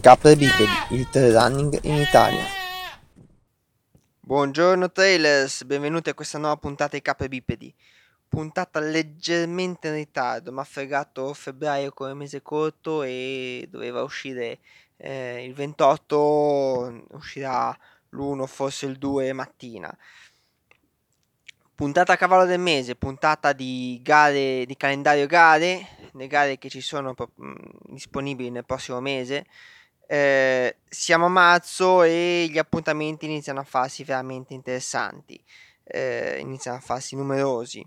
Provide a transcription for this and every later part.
Capre bipedi, il trail running in Italia. Buongiorno trailers, benvenuti a questa nuova puntata di Capre bipedi. Puntata leggermente in ritardo, mi ha fregato febbraio come mese corto e doveva uscire eh, il 28, uscirà l'1, forse il 2 mattina. Puntata a cavallo del mese, puntata di gare, di calendario gare, le gare che ci sono disponibili nel prossimo mese. Eh, siamo a marzo e gli appuntamenti iniziano a farsi veramente interessanti, eh, iniziano a farsi numerosi.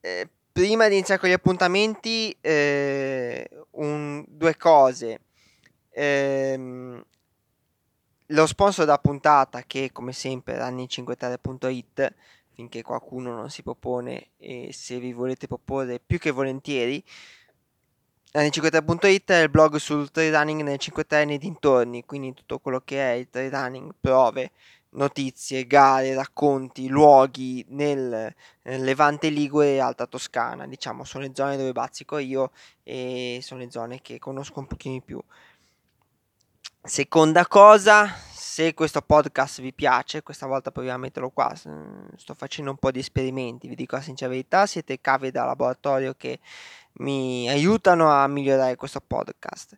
Eh, prima di iniziare con gli appuntamenti, eh, un, due cose. Ehm, lo sponsor da puntata che come sempre running53.it finché qualcuno non si propone e se vi volete proporre più che volentieri running53.it è il blog sul trail running nel 53 e dintorni quindi tutto quello che è il trail running prove notizie, gare, racconti, luoghi nel, nel Levante Ligure e Alta Toscana. Diciamo sono le zone dove bazzico io e sono le zone che conosco un pochino di più Seconda cosa, se questo podcast vi piace, questa volta proviamo a metterlo qua, sto facendo un po' di esperimenti, vi dico la sincera verità, siete cave da laboratorio che mi aiutano a migliorare questo podcast.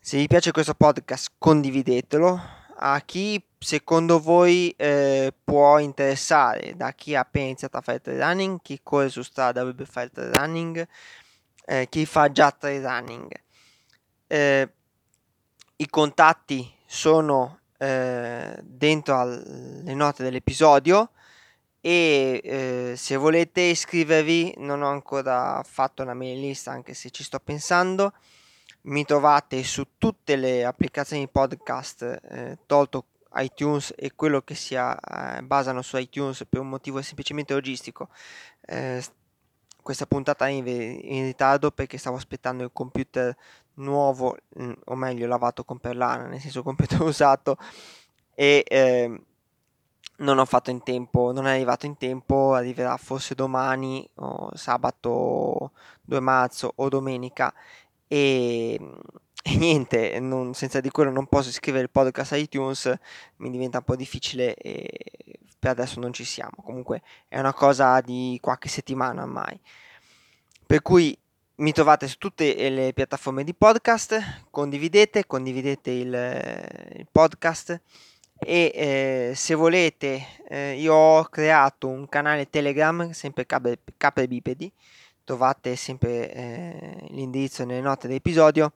Se vi piace questo podcast condividetelo. A chi secondo voi eh, può interessare, da chi ha appena iniziato a fare trail running, chi corre su strada dovrebbe fare trail running, eh, chi fa già trail running. Eh, i contatti sono eh, dentro alle note dell'episodio e eh, se volete iscrivervi non ho ancora fatto una mail list anche se ci sto pensando. Mi trovate su tutte le applicazioni podcast eh, tolto iTunes e quello che si eh, basano su iTunes per un motivo semplicemente logistico. Eh, questa puntata è in, in, ritardo perché stavo aspettando il computer nuovo, mm, o meglio lavato con perlana, nel senso computer usato, e eh, non ho fatto in tempo, non è arrivato in tempo, arriverà forse domani o sabato 2 marzo o domenica e, e niente, non, senza di quello non posso iscrivere il podcast a iTunes, mi diventa un po' difficile e per adesso non ci siamo, comunque è una cosa di qualche settimana ormai. Per cui mi trovate su tutte le piattaforme di podcast, condividete, condividete il, il podcast e eh, se volete eh, io ho creato un canale Telegram, sempre capre Bipedi, trovate sempre eh, l'indirizzo nelle note dell'episodio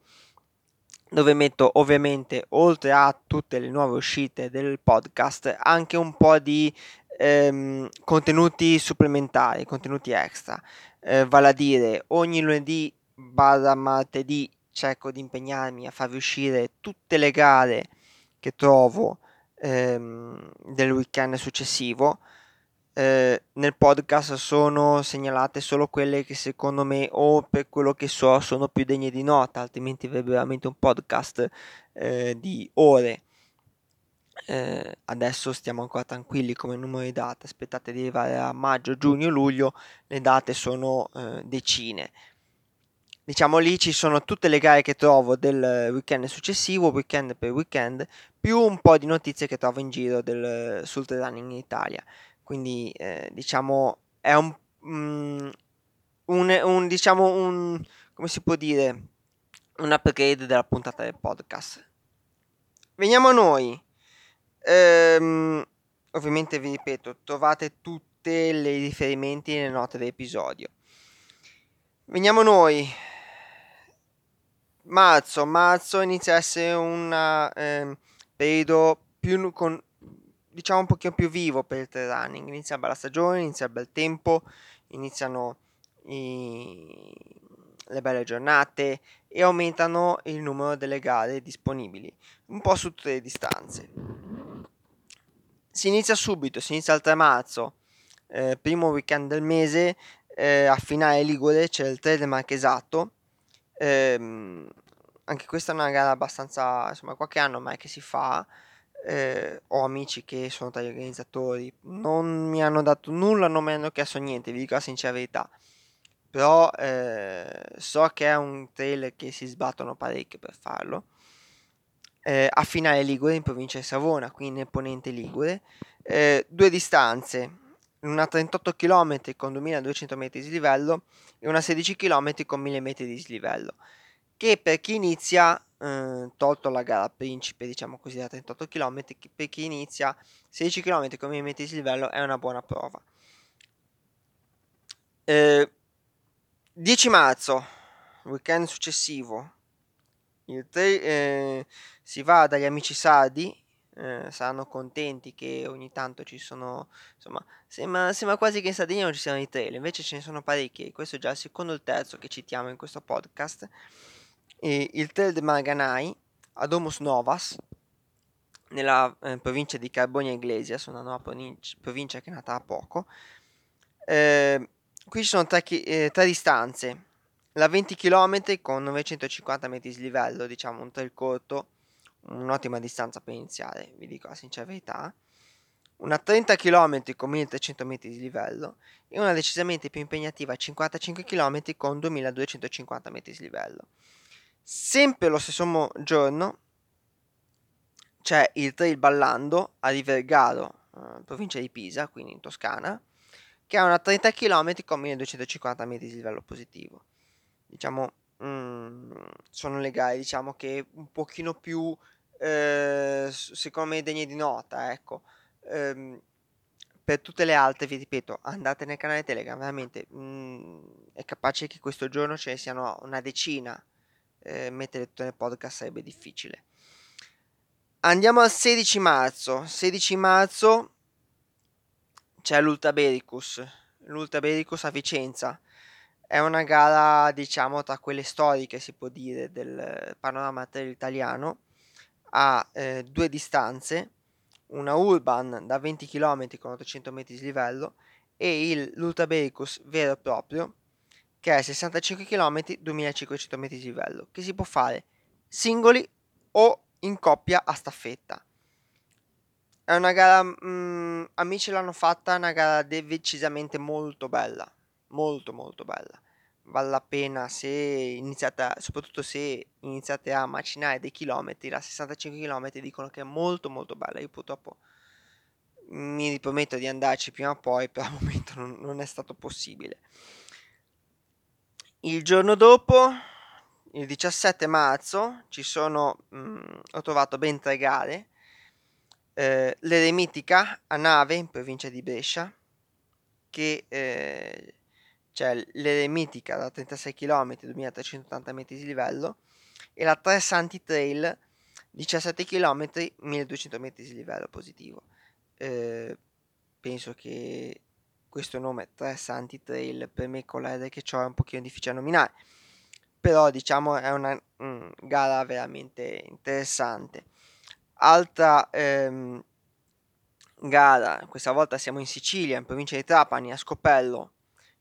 dove metto ovviamente oltre a tutte le nuove uscite del podcast anche un po' di ehm, contenuti supplementari, contenuti extra. Eh, vale a dire ogni lunedì barra martedì cerco di impegnarmi a farvi uscire tutte le gare che trovo ehm, del weekend successivo. Eh, nel podcast sono segnalate solo quelle che secondo me o per quello che so sono più degne di nota altrimenti avrebbe veramente un podcast eh, di ore eh, adesso stiamo ancora tranquilli come numero di date, aspettate di arrivare a maggio, giugno, luglio, le date sono eh, decine. Diciamo lì ci sono tutte le gare che trovo del weekend successivo, weekend per weekend, più un po' di notizie che trovo in giro del, sul running in Italia. Quindi eh, diciamo è un, mm, un, un, diciamo un, come si può dire, un upgrade della puntata del podcast. Veniamo a noi. Ehm, ovviamente vi ripeto, trovate tutti i riferimenti nelle note dell'episodio. Veniamo noi. Marzo, marzo inizia a essere un eh, periodo più con, diciamo un pochino più vivo per il trail running. Inizia la stagione, inizia il bel tempo, iniziano i, le belle giornate e aumentano il numero delle gare disponibili, un po' su tutte le distanze si inizia subito, si inizia il 3 marzo, eh, primo weekend del mese, eh, a finale Ligure c'è il 3 del Marchesato. Eh, anche questa è una gara abbastanza, insomma, qualche anno ormai che si fa. Eh, ho amici che sono tra gli organizzatori, non mi hanno dato nulla, non mi hanno chiesto niente, vi dico la sincera verità. però eh, so che è un trail che si sbattono parecchio per farlo. Eh, a Finale Ligure in provincia di Savona, quindi nel ponente Ligure, eh, due distanze, una 38 km con 2200 metri di livello e una 16 km con 1000 metri di dislivello, che per chi inizia, eh, tolto la gara principe, diciamo così, da 38 km, per chi inizia 16 km con 1000 metri di dislivello è una buona prova. Eh, 10 marzo, weekend successivo, 3 eh, si va dagli amici sardi, eh, saranno contenti che ogni tanto ci sono, insomma, sembra, sembra, quasi che in Sardegna non ci siano i trail, invece ce ne sono parecchi, questo è già il secondo o il terzo che citiamo in questo podcast. E il trail di Marganai a Domus Novas, nella eh, provincia di Carbonia Iglesias, una nuova provincia che è nata da poco. Eh, qui ci sono tre, eh, tre distanze, la 20 km con 950 metri di livello, diciamo un trail corto, un'ottima distanza per iniziare, vi dico la sincera verità. Una 30 km con 1300 metri di livello e una decisamente più impegnativa 55 km con 2250 metri di livello. Sempre lo stesso giorno c'è il trail ballando a Rivergaro, eh, provincia di Pisa, quindi in Toscana, che ha una 30 km con 1250 metri di livello positivo. Diciamo, mm, sono le gare diciamo che un pochino più eh, secondo me degne di nota, ecco. Ehm, per tutte le altre, vi ripeto, andate nel canale Telegram, veramente mh, mm, è capace che questo giorno ce ne siano una decina. Eh, mettere tutto nel podcast sarebbe difficile. Andiamo al 16 marzo. 16 marzo c'è l'Ultra Bericus. L'Ultra Bericus a Vicenza. È una gara, diciamo, tra quelle storiche, si può dire, del panorama italiano. Ha eh, due distanze, una urban da 20 km con 800 metri di livello e il, l'Ultra Bericus vero e proprio che è 65 km 2500 metri di livello che si può fare singoli o in coppia a staffetta. È una gara, mh, mm, amici l'hanno fatta, una gara decisamente molto bella, molto molto bella. Vale la pena se iniziate, soprattutto se iniziate a macinare dei chilometri, la 65 km dicono che è molto molto bella. Io purtroppo mi riprometto di andarci prima o poi, però al momento non, non è stato possibile. Il giorno dopo il 17 marzo ci sono, mh, mm, ho trovato ben tre gare, eh, l'Eremitica a Nave in provincia di Brescia, che eh, c'è l'Eremitica da 36 km, 2380 metri di livello, e la Tre Santi Trail, 17 km, 1200 metri di livello positivo. Eh, penso che questo nome Tre Santi Trail per me con la R che ho è un pochino difficile da nominare però diciamo è una mm, gara veramente interessante. Altra ehm, gara, questa volta siamo in Sicilia, in provincia di Trapani, a Scopello,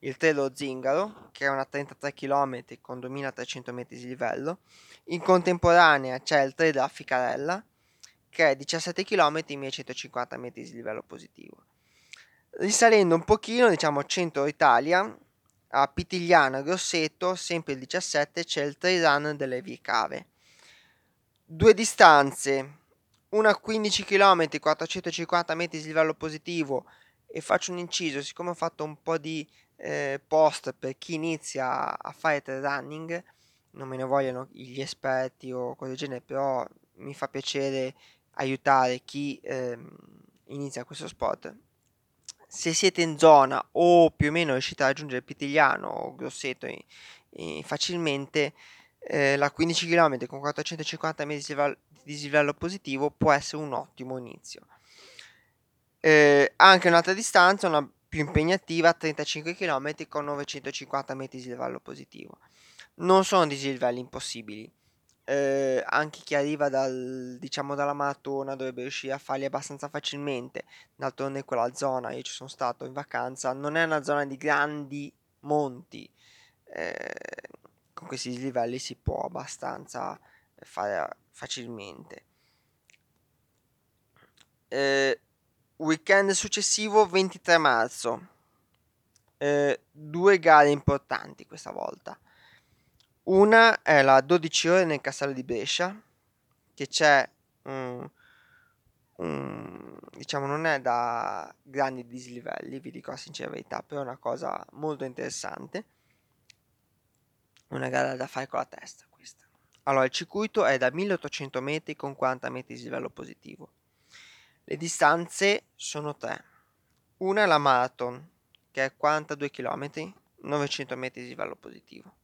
il Telo Zingaro, che è una 33 km con 2300 metri di livello. In contemporanea c'è il Trail della Ficarella, che è 17 km e 1150 metri di livello positivo. Risalendo un pochino, diciamo centro Italia, a Pitigliano Grosseto, sempre il 17, c'è il trail run delle vie cave. Due distanze, una a 15 km, 450 metri di livello positivo e faccio un inciso, siccome ho fatto un po' di eh, post per chi inizia a fare trail running, non me ne vogliono gli esperti o cose del genere, però mi fa piacere aiutare chi eh, inizia questo sport se siete in zona o più o meno riuscite a raggiungere Pitigliano o Grosseto in, in facilmente, eh, la 15 km con 450 metri di dislivello positivo può essere un ottimo inizio. Eh, anche un'altra distanza, una più impegnativa, 35 km con 950 metri di livello positivo. Non sono dislivelli impossibili, eh, anche chi arriva dal, diciamo, dalla maratona dovrebbe riuscire a farli abbastanza facilmente. D'altronde quella zona, io ci sono stato in vacanza, non è una zona di grandi monti. Eh, con questi livelli si può abbastanza fare facilmente. Eh, weekend successivo 23 marzo eh, due gare importanti questa volta. Una è la 12 ore nel castello di Brescia, che c'è un, un, diciamo non è da grandi dislivelli, vi dico la sincera verità, però è una cosa molto interessante. Una gara da fare con la testa questa. Allora, il circuito è da 1800 metri con 40 metri di livello positivo. Le distanze sono tre. Una è la marathon, che è 42 km, 900 metri di livello positivo.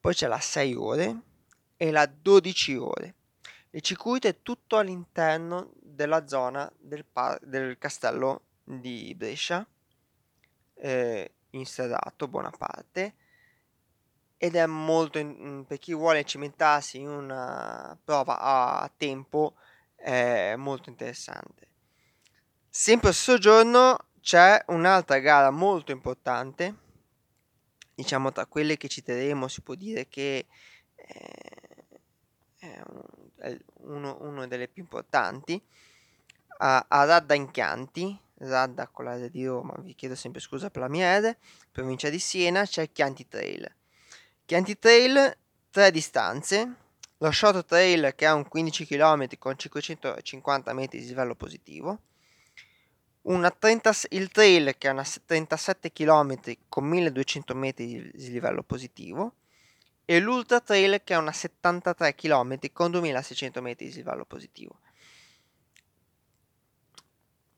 Poi c'è la 6 ore e la 12 ore. Il circuito è tutto all'interno della zona del, par- del castello di Brescia, eh, inserrato buona parte, ed è molto, in- per chi vuole cimentarsi in una prova a tempo, è molto interessante. Sempre a soggiorno c'è un'altra gara molto importante, diciamo tra quelle che citeremo si può dire che eh, è, uno, uno, delle più importanti, a, a Radda in Chianti, Radda con l'area di Roma, vi chiedo sempre scusa per la mia ere, provincia di Siena, c'è Chianti Trail. Chianti Trail, tre distanze, lo short trail che ha un 15 km con 550 metri di livello positivo, 30, il trail che ha una 37 km con 1200 metri di livello positivo e l'ultra trail che ha una 73 km con 2600 metri di livello positivo.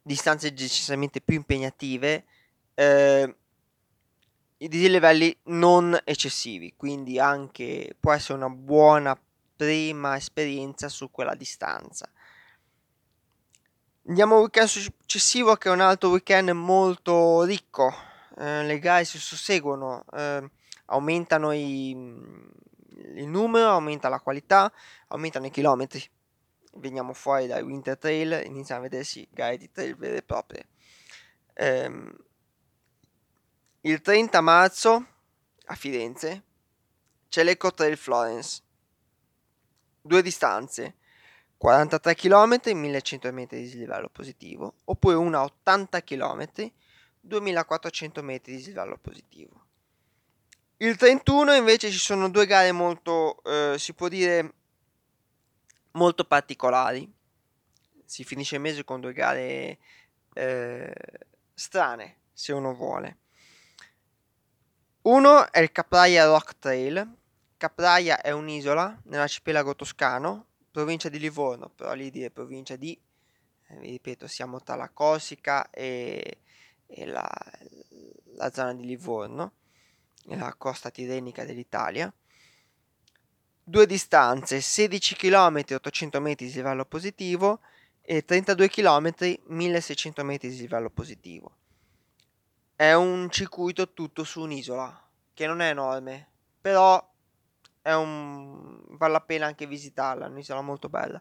Distanze decisamente più impegnative, eh, i dislivelli non eccessivi, quindi anche può essere una buona prima esperienza su quella distanza. Andiamo al weekend successivo che è un altro weekend molto ricco, eh, le gare si susseguono, eh, aumentano i, il numero, aumenta la qualità, aumentano i chilometri. Veniamo fuori dai Winter Trail, iniziamo a vedersi gare di trail vere e proprie. Eh, il 30 marzo a Firenze c'è l'Eco Trail Florence due distanze, 43 km, 1100 metri di livello positivo, oppure una 80 km, 2400 metri di livello positivo. Il 31 invece ci sono due gare molto, eh, si può dire, molto particolari. Si finisce il mese con due gare eh, strane, se uno vuole. Uno è il Capraia Rock Trail, Capraia è un'isola nell'arcipelago toscano, provincia di Livorno, però lì dire provincia di, eh, vi ripeto, siamo tra la Corsica e, e la, la, zona di Livorno, la costa tirenica dell'Italia. Due distanze, 16 km 800 metri di livello positivo e 32 km 1600 metri di livello positivo. È un circuito tutto su un'isola, che non è enorme, però è un... vale la pena anche visitarla, è un'isola molto bella.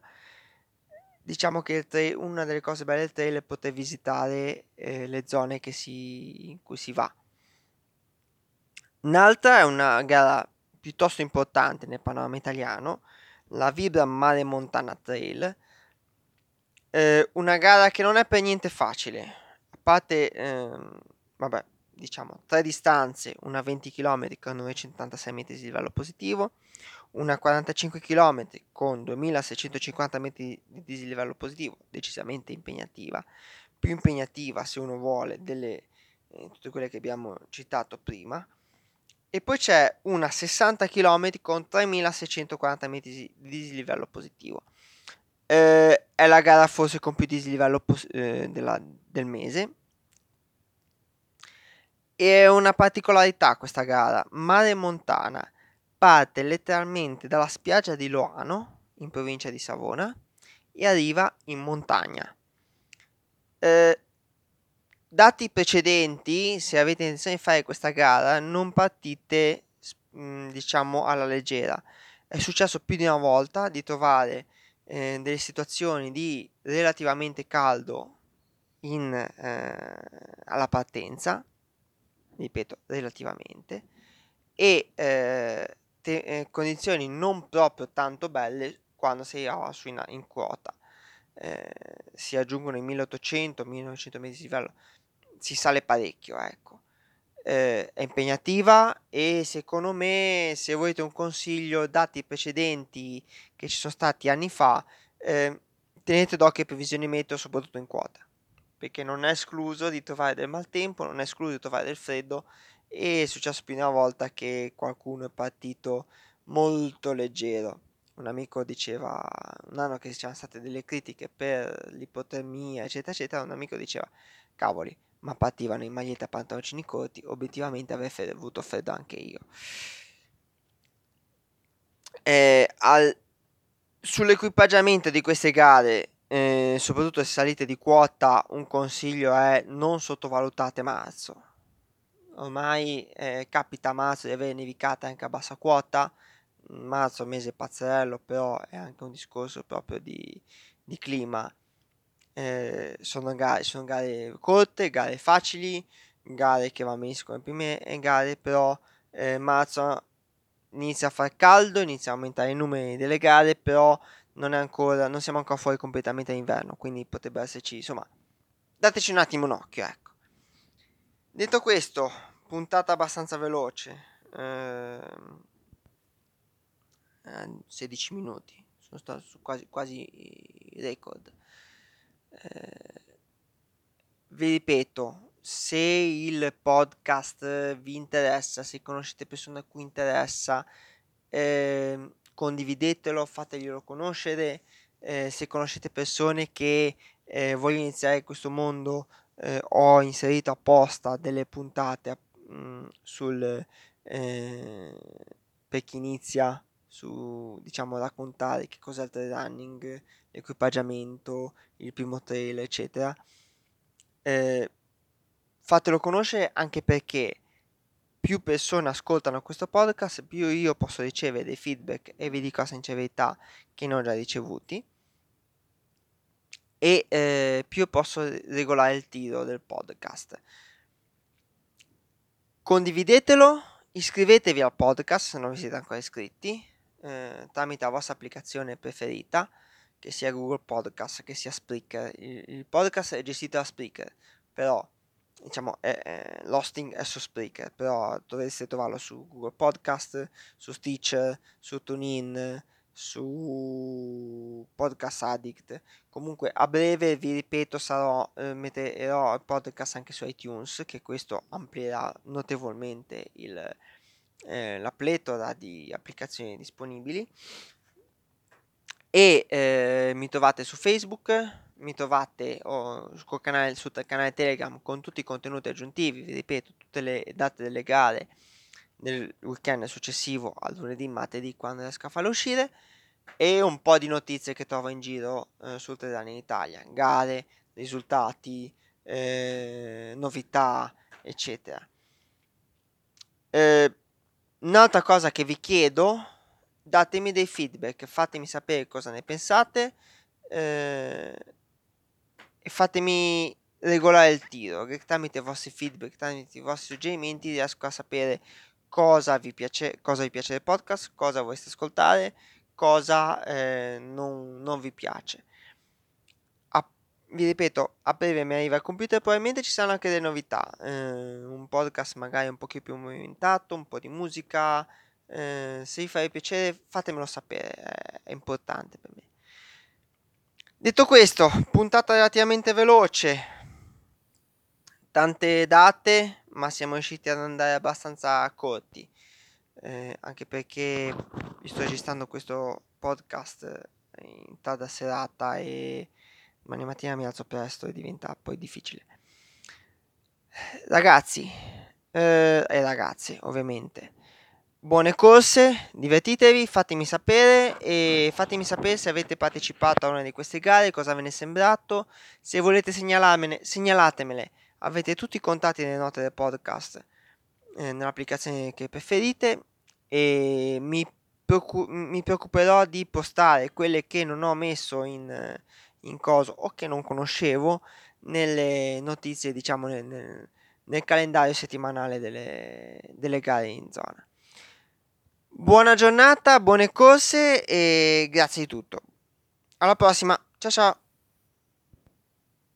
Diciamo che tra... una delle cose belle del trail è poter visitare eh, le zone si... in cui si va. Un'altra è una gara piuttosto importante nel panorama italiano, la Vibra Mare Montana Trail. Eh, una gara che non è per niente facile, a parte, eh, vabbè, diciamo, tre distanze, una 20 km con 986 metri di livello positivo, una 45 km con 2650 metri di dislivello positivo, decisamente impegnativa, più impegnativa se uno vuole delle eh, tutte quelle che abbiamo citato prima. E poi c'è una 60 km con 3640 metri di dislivello positivo. Eh, è la gara forse con più dislivello pos- eh, della, del mese e una particolarità questa gara, Mare Montana parte letteralmente dalla spiaggia di Loano, in provincia di Savona, e arriva in montagna. Eh, dati precedenti, se avete intenzione di fare questa gara, non partite mm, diciamo alla leggera. È successo più di una volta di trovare eh, delle situazioni di relativamente caldo in, eh, alla partenza ripeto, relativamente, e eh, te, eh, condizioni non proprio tanto belle quando sei a, su in, in quota. Eh, si aggiungono i 1800-1900 metri di livello, si sale parecchio, ecco. eh, è impegnativa e secondo me se volete un consiglio dati precedenti che ci sono stati anni fa eh, tenete d'occhio i previsioni meteo soprattutto in quota perché non è escluso di trovare del maltempo non è escluso di trovare del freddo e è successo più di una volta che qualcuno è partito molto leggero un amico diceva un anno che c'erano state delle critiche per l'ipotermia eccetera eccetera un amico diceva cavoli ma partivano in maglietta pantaloncini corti, obiettivamente avrei avuto freddo anche io. Eh, al, sull'equipaggiamento di queste gare, eh, soprattutto se salite di quota, un consiglio è non sottovalutate marzo. Ormai eh, capita a marzo di avere nevicate anche a bassa quota. Marzo è mese pazzerello, però è anche un discorso proprio di, di clima eh, sono, gare, sono gare corte, gare facili, gare che vanno benissimo come prime gare, però eh, marzo inizia a far caldo, inizia a aumentare i numeri delle gare, però non, è ancora, non siamo ancora fuori completamente d'inverno, quindi potrebbe esserci, insomma, dateci un attimo un occhio, ecco. Detto questo, puntata abbastanza veloce, eh, 16 minuti, sono stato quasi, quasi record. Eh, vi ripeto, se il podcast vi interessa, se conoscete persone a cui interessa, eh, condividetelo, fateglielo conoscere. Eh, se conoscete persone che eh, vogliono iniziare questo mondo, eh, ho inserito apposta delle puntate mh, mm, sul eh, per chi inizia su diciamo raccontare che cos'è il trail running, l'equipaggiamento, il primo trail, eccetera. Eh, fatelo conoscere anche perché più persone ascoltano questo podcast, più io posso ricevere dei feedback e vi dico la sincerità che non ho già ricevuti e eh, più posso regolare il tiro del podcast. Condividetelo, iscrivetevi al podcast se non vi siete ancora iscritti eh, tramite la vostra applicazione preferita, che sia Google Podcast, che sia Spreaker. Il, il podcast è gestito da Spreaker, però diciamo è, è, l'hosting è su Spreaker, però dovreste trovarlo su Google Podcast, su Stitcher, su TuneIn, su Podcast Addict. Comunque a breve vi ripeto sarò eh, metterò il podcast anche su iTunes che questo amplierà notevolmente il, eh, la pletora di applicazioni disponibili e eh, mi trovate su Facebook, mi trovate oh, sul, canale, sul canale Telegram con tutti i contenuti aggiuntivi, vi ripeto, tutte le date delle gare del weekend successivo al lunedì, martedì quando riesco a farlo uscire e un po' di notizie che trovo in giro eh, sul Trail in Italia, gare, risultati, eh, novità, eccetera. Eh, Un'altra cosa che vi chiedo, datemi dei feedback, fatemi sapere cosa ne pensate eh, e fatemi regolare il tiro, che tramite i vostri feedback, tramite i vostri suggerimenti riesco a sapere cosa vi piace, cosa vi piace del podcast, cosa volete ascoltare, cosa eh, non, non vi piace vi ripeto, a breve mi arriva il computer, probabilmente ci saranno anche delle novità, eh, un podcast magari un po' più movimentato, un po' di musica, eh, se vi fa piacere fatemelo sapere, è importante per me. Detto questo, puntata relativamente veloce, tante date, ma siamo riusciti ad andare abbastanza corti, eh, anche perché vi sto registrando questo podcast in tarda serata e domani mattina mi alzo presto e diventa poi difficile. Ragazzi, eh, e ragazze, ovviamente. Buone corse, divertitevi, fatemi sapere e fatemi sapere se avete partecipato a una di queste gare, cosa ve ne è sembrato. Se volete segnalarmene, segnalatemele. Avete tutti i contatti nelle note del podcast eh, nell'applicazione che preferite e mi, preoccu- mi, preoccuperò di postare quelle che non ho messo in, in coso o che non conoscevo nelle notizie, diciamo nel, nel calendario settimanale delle, delle gare in zona. Buona giornata, buone corse e grazie di tutto. Alla prossima, ciao ciao!